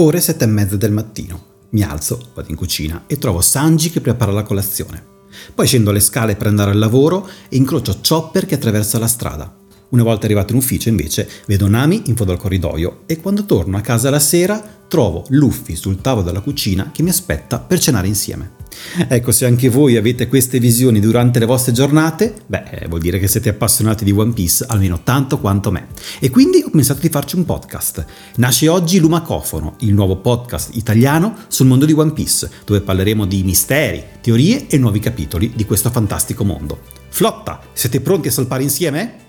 Ore sette e mezza del mattino. Mi alzo, vado in cucina e trovo Sanji che prepara la colazione. Poi scendo le scale per andare al lavoro e incrocio Chopper che attraversa la strada. Una volta arrivato in ufficio, invece, vedo Nami in fondo al corridoio e quando torno a casa la sera trovo Luffy sul tavolo della cucina che mi aspetta per cenare insieme. Ecco, se anche voi avete queste visioni durante le vostre giornate, beh, vuol dire che siete appassionati di One Piece almeno tanto quanto me. E quindi ho pensato di farci un podcast. Nasce oggi Lumacofono, il nuovo podcast italiano sul mondo di One Piece, dove parleremo di misteri, teorie e nuovi capitoli di questo fantastico mondo. Flotta, siete pronti a salpare insieme?